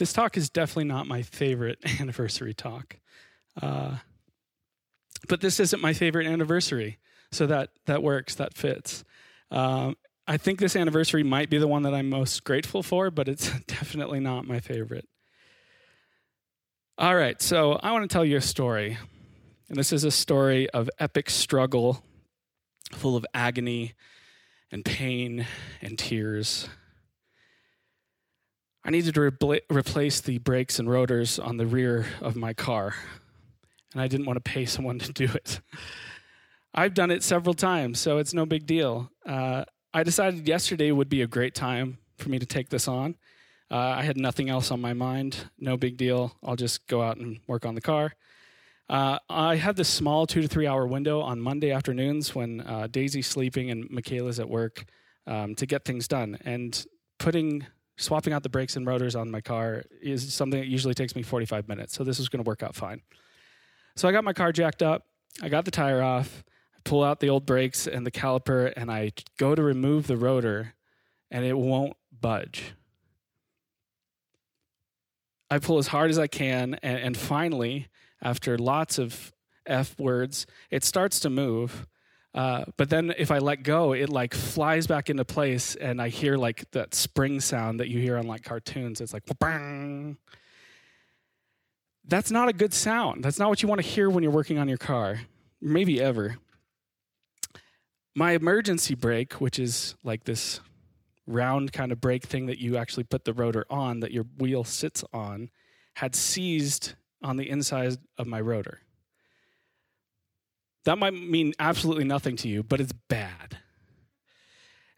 this talk is definitely not my favorite anniversary talk. Uh, but this isn't my favorite anniversary, so that that works. That fits. Um, I think this anniversary might be the one that I'm most grateful for, but it's definitely not my favorite. All right, so I want to tell you a story. And this is a story of epic struggle, full of agony and pain and tears. I needed to re- replace the brakes and rotors on the rear of my car, and I didn't want to pay someone to do it. I've done it several times, so it's no big deal. Uh, I decided yesterday would be a great time for me to take this on. Uh, I had nothing else on my mind. No big deal. I'll just go out and work on the car. Uh, I have this small two to three hour window on Monday afternoons when uh, Daisy's sleeping and Michaela's at work um, to get things done. And putting, swapping out the brakes and rotors on my car is something that usually takes me 45 minutes. So this is going to work out fine. So I got my car jacked up. I got the tire off. I pull out the old brakes and the caliper, and I go to remove the rotor, and it won't budge. I pull as hard as I can, and, and finally, after lots of F words, it starts to move. Uh, but then if I let go, it like flies back into place, and I hear like that spring sound that you hear on like cartoons. It's like bang. That's not a good sound. That's not what you want to hear when you're working on your car, maybe ever. My emergency brake, which is like this round kind of brake thing that you actually put the rotor on that your wheel sits on had seized on the inside of my rotor. That might mean absolutely nothing to you, but it's bad.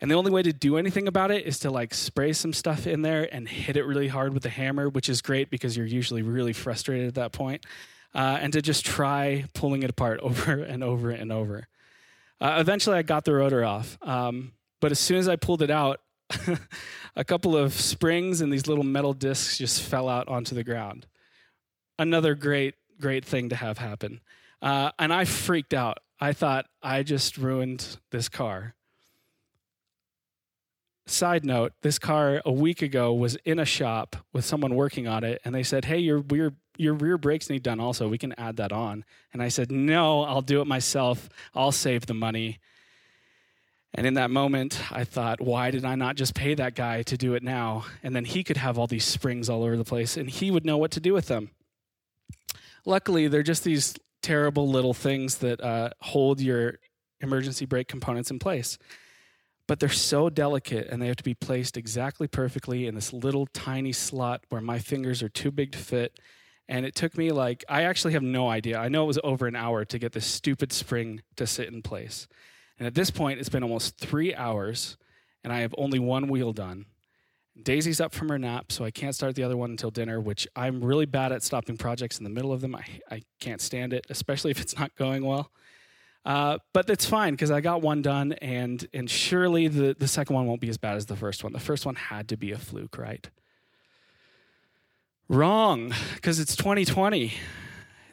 And the only way to do anything about it is to like spray some stuff in there and hit it really hard with the hammer, which is great because you're usually really frustrated at that point. Uh, and to just try pulling it apart over and over and over. Uh, eventually, I got the rotor off. Um, but as soon as I pulled it out, a couple of springs and these little metal discs just fell out onto the ground. Another great, great thing to have happen. Uh, and I freaked out. I thought I just ruined this car. Side note: This car a week ago was in a shop with someone working on it, and they said, "Hey, your rear your rear brakes need done. Also, we can add that on." And I said, "No, I'll do it myself. I'll save the money." And in that moment, I thought, why did I not just pay that guy to do it now? And then he could have all these springs all over the place and he would know what to do with them. Luckily, they're just these terrible little things that uh, hold your emergency brake components in place. But they're so delicate and they have to be placed exactly perfectly in this little tiny slot where my fingers are too big to fit. And it took me like, I actually have no idea. I know it was over an hour to get this stupid spring to sit in place. And at this point, it's been almost three hours, and I have only one wheel done. Daisy's up from her nap, so I can't start the other one until dinner, which I'm really bad at stopping projects in the middle of them. I, I can't stand it, especially if it's not going well. Uh, but it's fine because I got one done, and, and surely the, the second one won't be as bad as the first one. The first one had to be a fluke, right? Wrong, because it's 2020.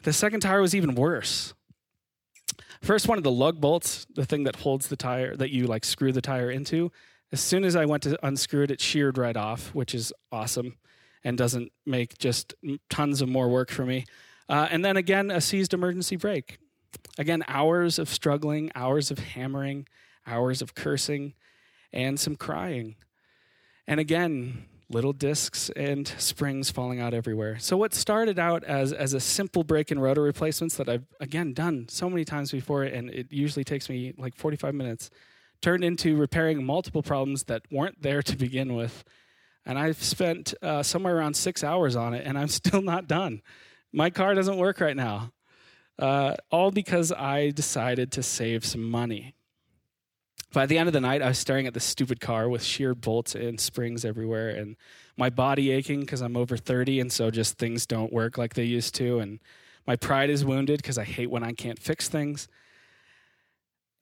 The second tire was even worse. First one of the lug bolts, the thing that holds the tire that you like screw the tire into. As soon as I went to unscrew it, it sheared right off, which is awesome and doesn't make just tons of more work for me. Uh, and then again, a seized emergency brake. Again, hours of struggling, hours of hammering, hours of cursing, and some crying. And again, little discs and springs falling out everywhere. So what started out as as a simple brake and rotor replacements that I've again done so many times before and it usually takes me like 45 minutes turned into repairing multiple problems that weren't there to begin with. And I've spent uh, somewhere around six hours on it, and I'm still not done. My car doesn't work right now. Uh, all because I decided to save some money. By the end of the night, I was staring at the stupid car with sheer bolts and springs everywhere, and my body aching because I'm over 30, and so just things don't work like they used to. And my pride is wounded because I hate when I can't fix things.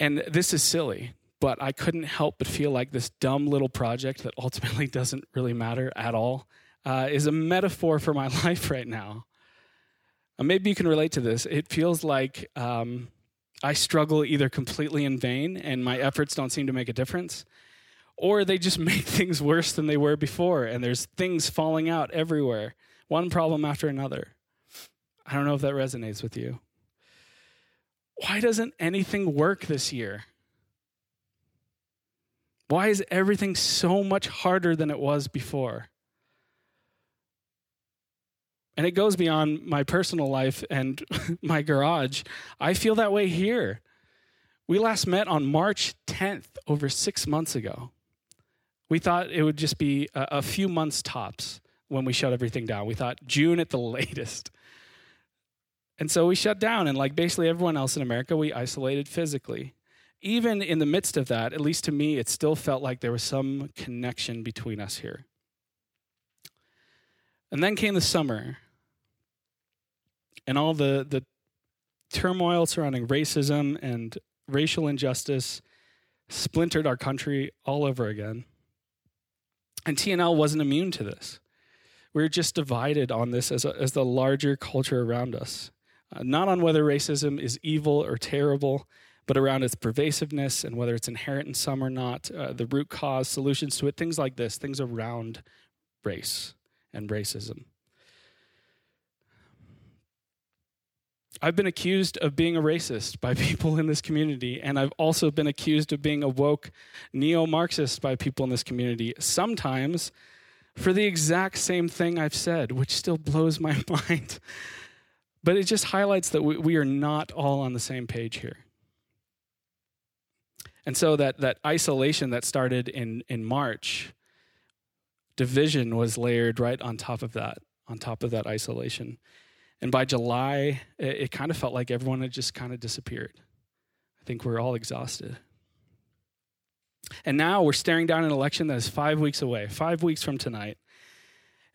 And this is silly, but I couldn't help but feel like this dumb little project that ultimately doesn't really matter at all uh, is a metaphor for my life right now. Uh, maybe you can relate to this. It feels like um, I struggle either completely in vain and my efforts don't seem to make a difference, or they just make things worse than they were before, and there's things falling out everywhere, one problem after another. I don't know if that resonates with you. Why doesn't anything work this year? Why is everything so much harder than it was before? And it goes beyond my personal life and my garage. I feel that way here. We last met on March 10th, over six months ago. We thought it would just be a, a few months tops when we shut everything down. We thought June at the latest. And so we shut down, and like basically everyone else in America, we isolated physically. Even in the midst of that, at least to me, it still felt like there was some connection between us here. And then came the summer, and all the, the turmoil surrounding racism and racial injustice splintered our country all over again. And TNL wasn't immune to this. We are just divided on this as, a, as the larger culture around us uh, not on whether racism is evil or terrible, but around its pervasiveness and whether it's inherent in some or not, uh, the root cause, solutions to it, things like this, things around race and racism. I've been accused of being a racist by people in this community, and I've also been accused of being a woke neo Marxist by people in this community, sometimes for the exact same thing I've said, which still blows my mind. But it just highlights that we, we are not all on the same page here. And so that, that isolation that started in, in March, division was layered right on top of that, on top of that isolation. And by July, it, it kind of felt like everyone had just kind of disappeared. I think we're all exhausted. And now we're staring down an election that is five weeks away, five weeks from tonight.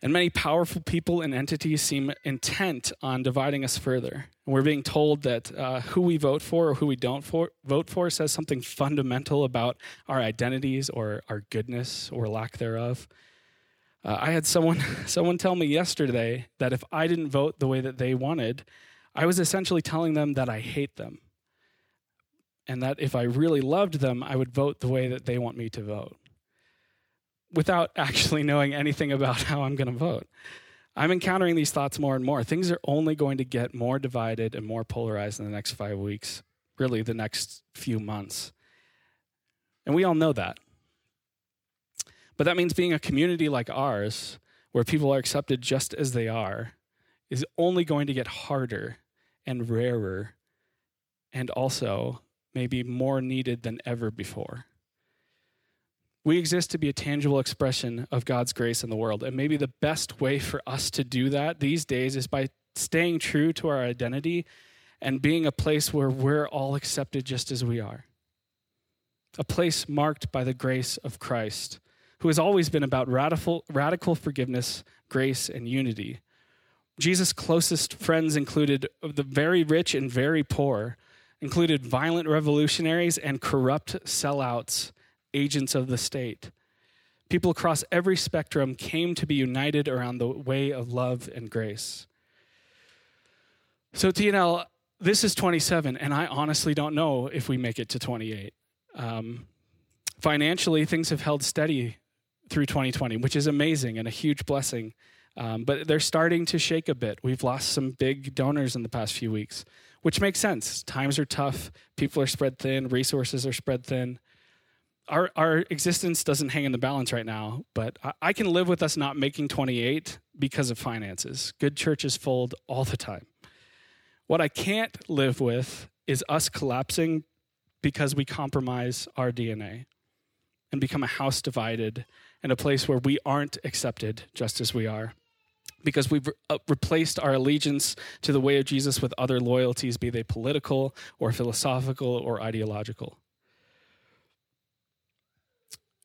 And many powerful people and entities seem intent on dividing us further. And we're being told that uh, who we vote for or who we don't for, vote for says something fundamental about our identities or our goodness or lack thereof. Uh, I had someone someone tell me yesterday that if I didn't vote the way that they wanted, I was essentially telling them that I hate them. And that if I really loved them, I would vote the way that they want me to vote without actually knowing anything about how I'm going to vote. I'm encountering these thoughts more and more. Things are only going to get more divided and more polarized in the next five weeks, really, the next few months. And we all know that. But that means being a community like ours, where people are accepted just as they are, is only going to get harder and rarer and also maybe more needed than ever before. We exist to be a tangible expression of God's grace in the world. And maybe the best way for us to do that these days is by staying true to our identity and being a place where we're all accepted just as we are. A place marked by the grace of Christ, who has always been about radical, radical forgiveness, grace, and unity. Jesus' closest friends included the very rich and very poor, included violent revolutionaries and corrupt sellouts agents of the state. People across every spectrum came to be united around the way of love and grace. So, TNL, this is 27, and I honestly don't know if we make it to 28. Um, financially, things have held steady through 2020, which is amazing and a huge blessing. Um, but they're starting to shake a bit. We've lost some big donors in the past few weeks, which makes sense. Times are tough, people are spread thin, resources are spread thin our our existence doesn't hang in the balance right now, but I, I, can live with us not making 28 because of finances. Good churches fold all the time. What I can't live with is us collapsing because we compromise our DNA and become a house divided and a place where we aren't accepted just as we are. Because we've re- uh, replaced our allegiance to the way of Jesus with other loyalties, be they political or philosophical or ideological.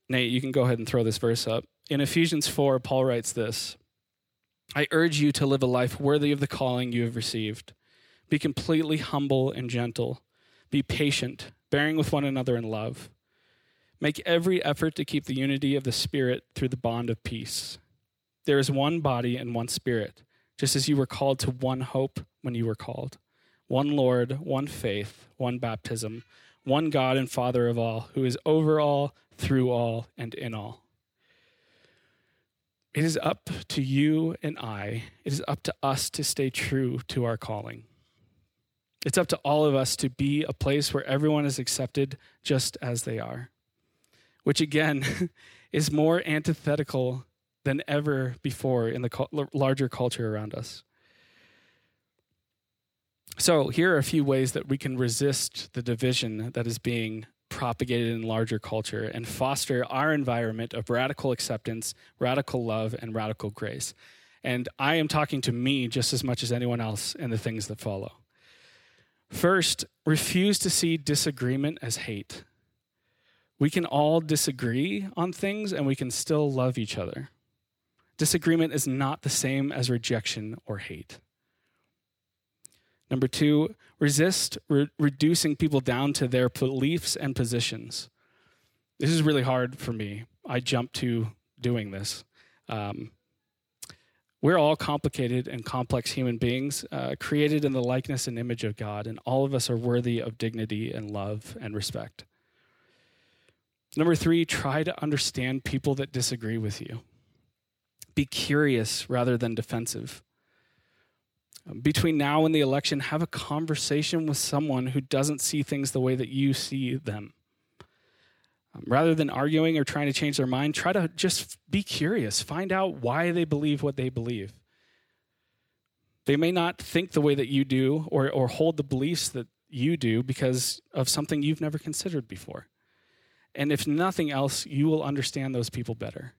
Nate, you can go ahead and throw this verse up. In Ephesians 4, Paul writes this I urge you to live a life worthy of the calling you have received. Be completely humble and gentle. Be patient, bearing with one another in love. Make every effort to keep the unity of the Spirit through the bond of peace. There is one body and one Spirit, just as you were called to one hope when you were called one Lord, one faith, one baptism one God and Father of all, who is over all, through all, and in all. It is up to you and I, it is up to us to stay true to our calling. It's up to all of us to be a place where everyone is accepted just as they are, which again is more antithetical than ever before in the larger culture around us. So, here are a few ways that we can resist the division that is being propagated in larger culture and foster our environment of radical acceptance, radical love, and radical grace. And I am talking to me just as much as anyone else in the things that follow. First, refuse to see disagreement as hate. We can all disagree on things and we can still love each other. Disagreement is not the same as rejection or hate. Number two, resist re- reducing people down to their beliefs and positions. This is really hard for me. I jump to doing this. Um, we're all complicated and complex human beings, uh, created in the likeness and image of God, and all of us are worthy of dignity and love and respect. Number three, try to understand people that disagree with you. Be curious rather than defensive between now and the election, have a conversation with someone who doesn't see things the way that you see them. Um, rather than arguing or trying to change their mind, try to just be curious. Find out why they believe what they believe. They may not think the way that you do or, or hold the beliefs that you do because of something you've never considered before. And if nothing else, you will understand those people better.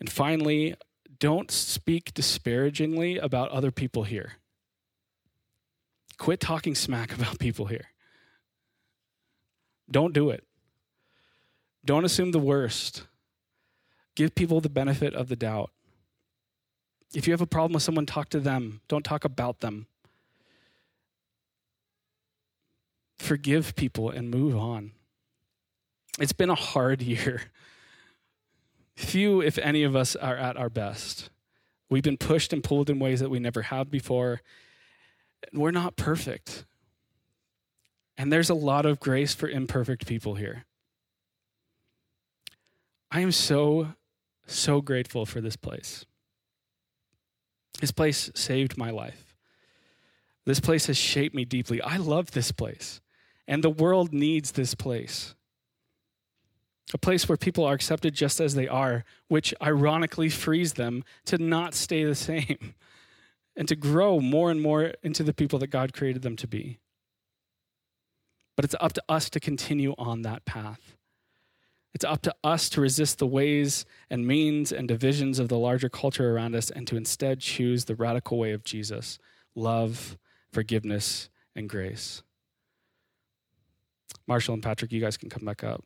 And finally, don't speak disparagingly about other people here. Quit talking smack about people here. Don't do it. Don't assume the worst. Give people the benefit of the doubt. If you have a problem with someone, talk to them. Don't talk about them. Forgive people and move on. It's been a hard year. Few, if any of us, are at our best. We've been pushed and pulled in ways that we never have before. We're not perfect. And there's a lot of grace for imperfect people here. I am so, so grateful for this place. This place saved my life. This place has shaped me deeply. I love this place, and the world needs this place a place where people are accepted just as they are, which ironically frees them to not stay the same and to grow more and more into the people that God created them to be. But it's up to us to continue on that path. It's up to us to resist the ways and means and divisions of the larger culture around us and to instead choose the radical way of Jesus love, forgiveness, and grace. Marshall and Patrick, you guys can come back up.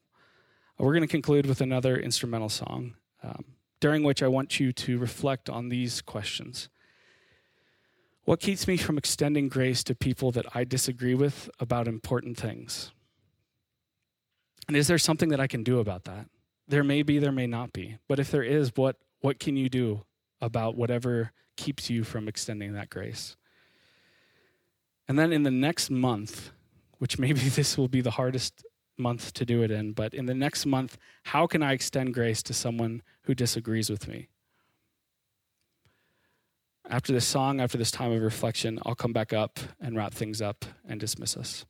We're going to conclude with another instrumental song, um, during which I want you to reflect on these questions. What keeps me from extending grace to people that I disagree with about important things? And is there something that I can do about that? There may be, there may not be. But if there is, what, what can you do about whatever keeps you from extending that grace? And then in the next month, which maybe this will be the hardest month to do it in, but in the next month, how can I extend grace to someone who disagrees with me? After this song, after this time of reflection, I'll come back up and wrap things up and dismiss us.